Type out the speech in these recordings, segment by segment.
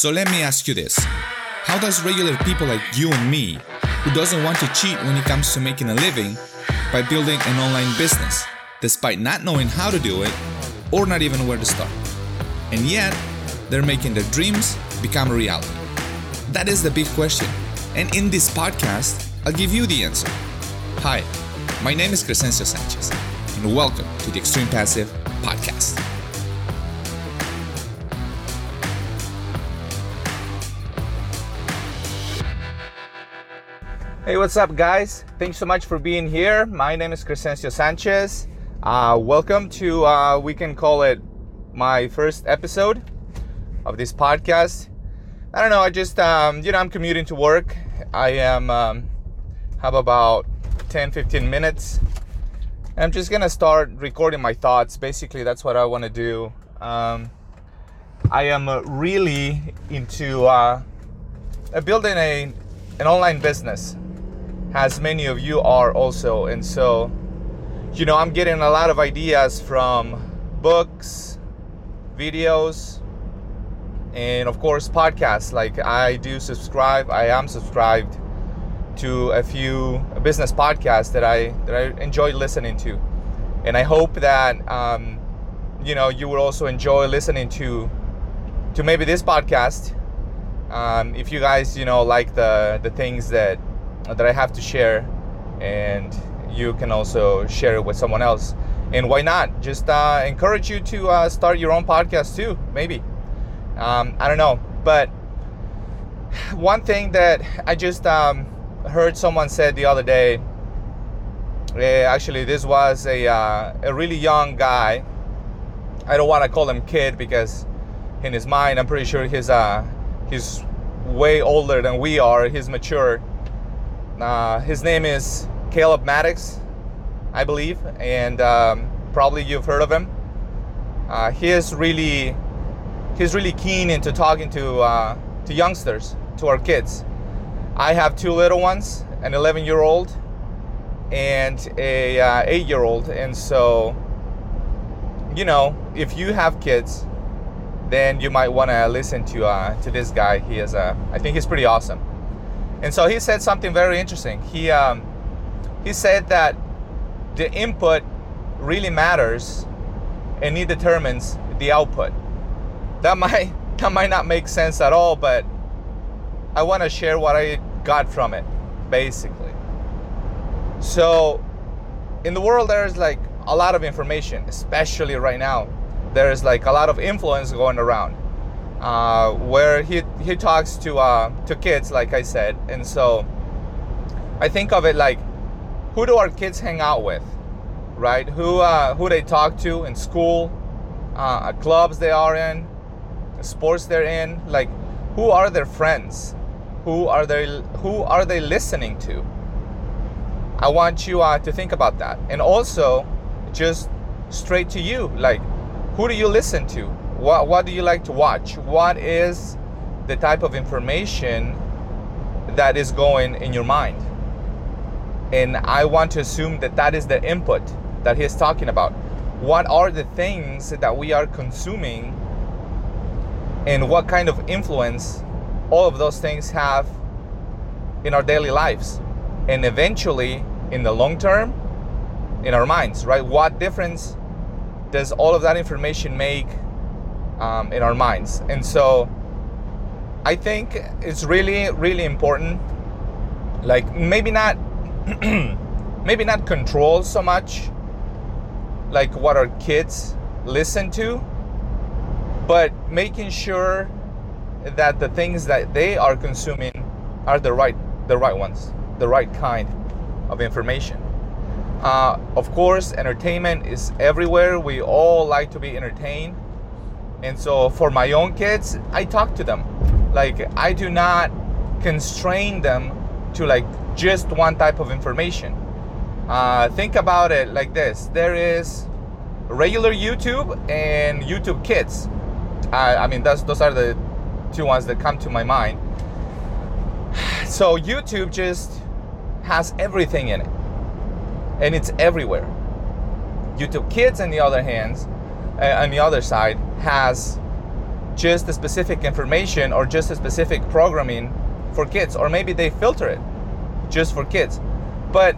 So let me ask you this. How does regular people like you and me, who doesn't want to cheat when it comes to making a living by building an online business, despite not knowing how to do it or not even where to start? And yet, they're making their dreams become a reality. That is the big question. And in this podcast, I'll give you the answer. Hi, my name is Crescencio Sanchez, and welcome to the Extreme Passive Podcast. Hey, what's up, guys? Thanks so much for being here. My name is Crescencio Sanchez. Uh, welcome to, uh, we can call it my first episode of this podcast. I don't know, I just, um, you know, I'm commuting to work. I am, um, have about 10 15 minutes. I'm just gonna start recording my thoughts. Basically, that's what I want to do. Um, I am uh, really into uh, building a an online business, as many of you are also, and so you know I'm getting a lot of ideas from books, videos, and of course podcasts. Like I do subscribe. I am subscribed to a few business podcasts that I that I enjoy listening to, and I hope that um, you know you will also enjoy listening to to maybe this podcast. Um, if you guys you know like the the things that that I have to share, and you can also share it with someone else. And why not? Just uh, encourage you to uh, start your own podcast too. Maybe um, I don't know, but one thing that I just um, heard someone said the other day. Uh, actually, this was a uh, a really young guy. I don't want to call him kid because in his mind, I'm pretty sure he's uh he's way older than we are. He's mature. Uh, his name is Caleb Maddox, I believe, and um, probably you've heard of him. Uh, he is really he's really keen into talking to uh, to youngsters, to our kids. I have two little ones, an 11 year old and a uh, 8 year old, and so you know, if you have kids, then you might want to listen to uh, to this guy. He is a, I think he's pretty awesome. And so he said something very interesting. He um, he said that the input really matters, and it determines the output. That might that might not make sense at all, but I want to share what I got from it, basically. So, in the world, there's like a lot of information, especially right now. There's like a lot of influence going around, uh, where he he talks to uh, to kids, like I said, and so I think of it like, who do our kids hang out with, right? Who uh, who they talk to in school, uh, clubs they are in, sports they're in, like who are their friends? Who are they who are they listening to? I want you uh, to think about that. And also just straight to you like who do you listen to what what do you like to watch? What is the type of information that is going in your mind? And i want to assume that that is the input that he's talking about. What are the things that we are consuming and what kind of influence all of those things have in our daily lives? And eventually in the long term in our minds right? What difference does all of that information make um, in our minds. And so i think it's really really important like maybe not maybe not control so much like what our kids listen to but making sure that the things that they are consuming are the right the right ones the right kind of information. Uh, of course entertainment is everywhere. We all like to be entertained and so for my own kids i talk to them like i do not constrain them to like just one type of information uh, think about it like this there is regular youtube and youtube kids i mean that's those are the two ones that come to my mind. So YouTube just has everything in it. And it's everywhere. YouTube Kids on the other hand, uh, on the other side has just a specific information or just a specific programming for kids or maybe they filter it just for kids. But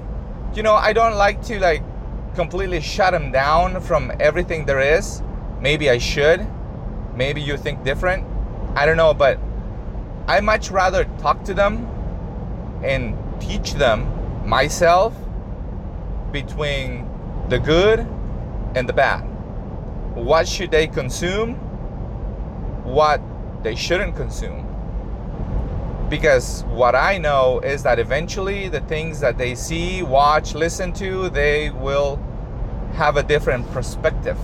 you know i don't like to like completely shut them down from everything there is. Maybe i should. Maybe you think different. I don't know but i much rather talk to them and teach them myself between the good and the bad what should they consume what they shouldn't consume because what I know is that eventually the things that they see, watch, listen to, they will have a different perspective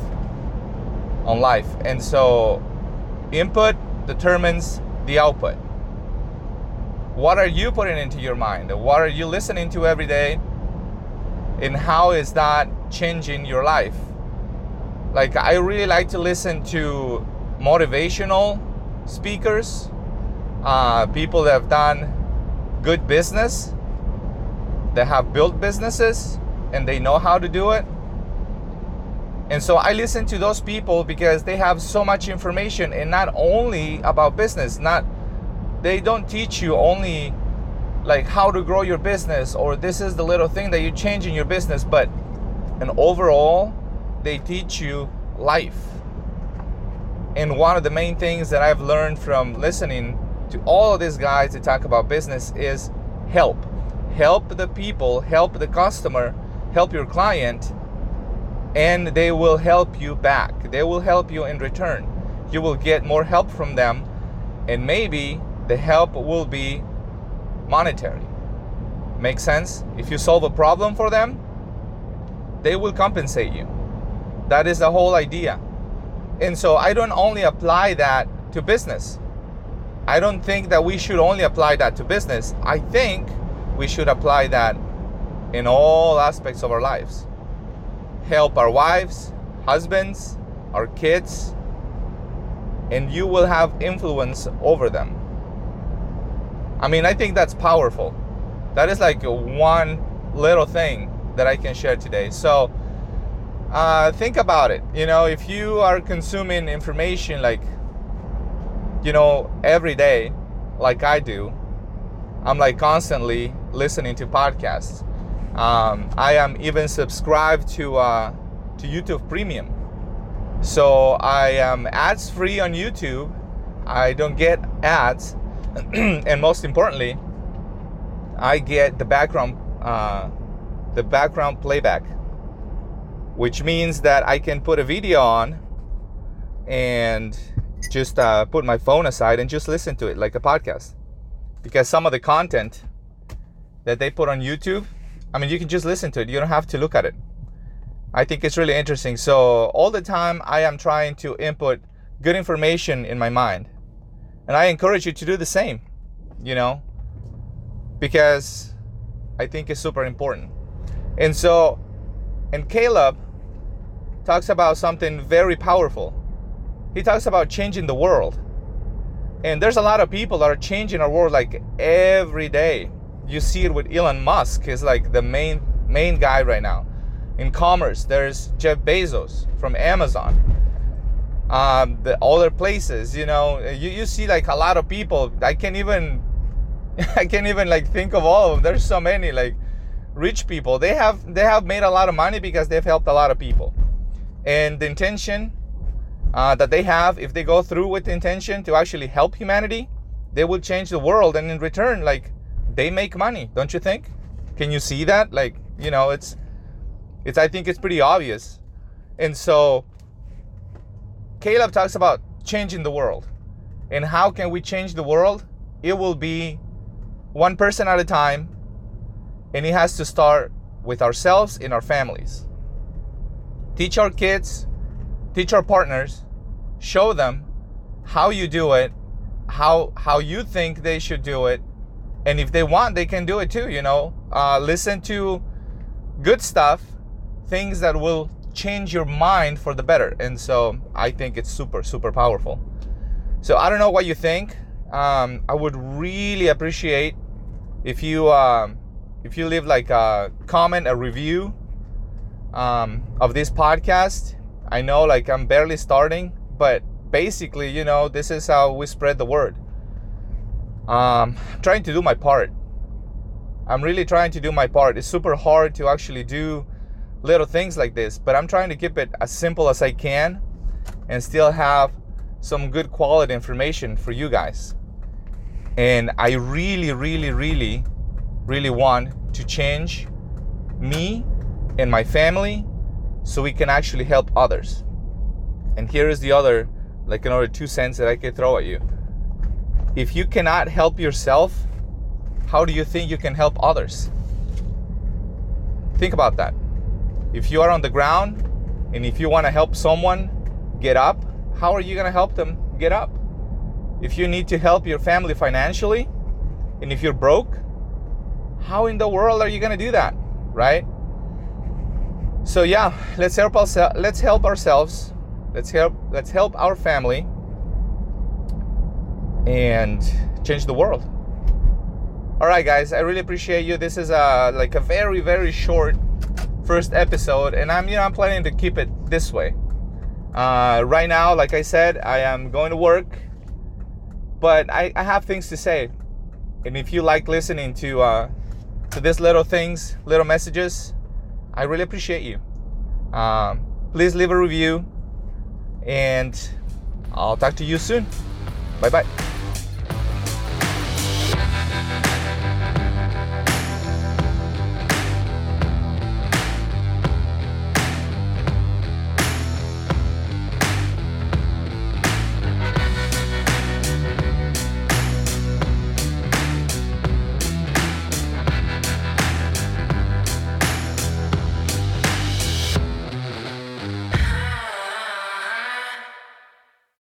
on life. And so input determines the output. What are you putting into your mind? What are you listening to every day? And how is that changing your life? Like, I really like to listen to motivational speakers uh, people that have done good business, that have built businesses, and they know how to do it. And so I listen to those people because they have so much information and not only about business, not they don't teach you only like how to grow your business or this is the little thing that you change in your business, but an overall they teach you life. And one of the main things that I've learned from listening to all of these guys to talk about business is help. Help the people, help the customer, help your client, and they will help you back. They will help you in return. You will get more help from them, and maybe the help will be monetary. Make sense? If you solve a problem for them, they will compensate you. That is the whole idea. And so I don't only apply that to business. I don't think that we should only apply that to business. I think we should apply that in all aspects of our lives. Help our wives, husbands, our kids, and you will have influence over them. I mean, I think that's powerful. That is like one little thing that I can share today. So, uh, think about it. You know, if you are consuming information like you know, every day, like I do, I'm like constantly listening to podcasts. Um, I am even subscribed to uh, to YouTube Premium, so I am ads free on YouTube. I don't get ads, and most importantly, I get the background uh, the background playback, which means that I can put a video on and just uh, put my phone aside and just listen to it like a podcast. Because some of the content that they put on YouTube, I mean, you can just listen to it. You don't have to look at it. I think it's really interesting. So, all the time, I am trying to input good information in my mind. And I encourage you to do the same, you know, because I think it's super important. And so, and Caleb talks about something very powerful he talks about changing the world. And there's a lot of people that are changing our world like every day. You see it with Elon Musk, he's like the main main guy right now. In commerce, there's Jeff Bezos from Amazon. Um, the other places, you know, you, you see like a lot of people. I can't even I can't even like think of all of them. There's so many like rich people. They have they have made a lot of money because they've helped a lot of people. And the intention uh, that they have, if they go through with the intention to actually help humanity, they will change the world. And in return, like they make money, don't you think? Can you see that? Like, you know, it's, it's, I think it's pretty obvious. And so Caleb talks about changing the world. And how can we change the world? It will be one person at a time. And it has to start with ourselves and our families. Teach our kids teach our partners, show them how you do it, how how you think they should do it, and if they want, they can do it too. You know, uh, listen to good stuff, things that will change your mind for the better. And so I think it's super super powerful. So I don't know what you think. Um, I would really appreciate if you um, if you leave like a comment, a review um, of this podcast I know like I'm barely starting, but basically, you know, this is how we spread the word. Um, I'm trying to do my part. I'm really trying to do my part. It's super hard to actually do little things like this, but I'm trying to keep it as simple as I can and still have some good quality information for you guys. And I really, really, really, really want to change me and my family so we can actually help others. And here is the other, like another two cents that I could throw at you. If you cannot help yourself, how do you think you can help others? Think about that. If you are on the ground and if you want to help someone get up, how are you going to help them get up? If you need to help your family financially and if you're broke, how in the world are you going to do that, right? So yeah, let's help ourselves. Let's help ourselves. Let's help. Let's help our family and change the world. All right, guys. I really appreciate you. This is a like a very very short first episode, and I'm you know I'm planning to keep it this way. Uh, right now, like I said, I am going to work, but I, I have things to say, and if you like listening to uh, to these little things, little messages, I really appreciate you. Um, please leave a review, and I'll talk to you soon. Bye bye.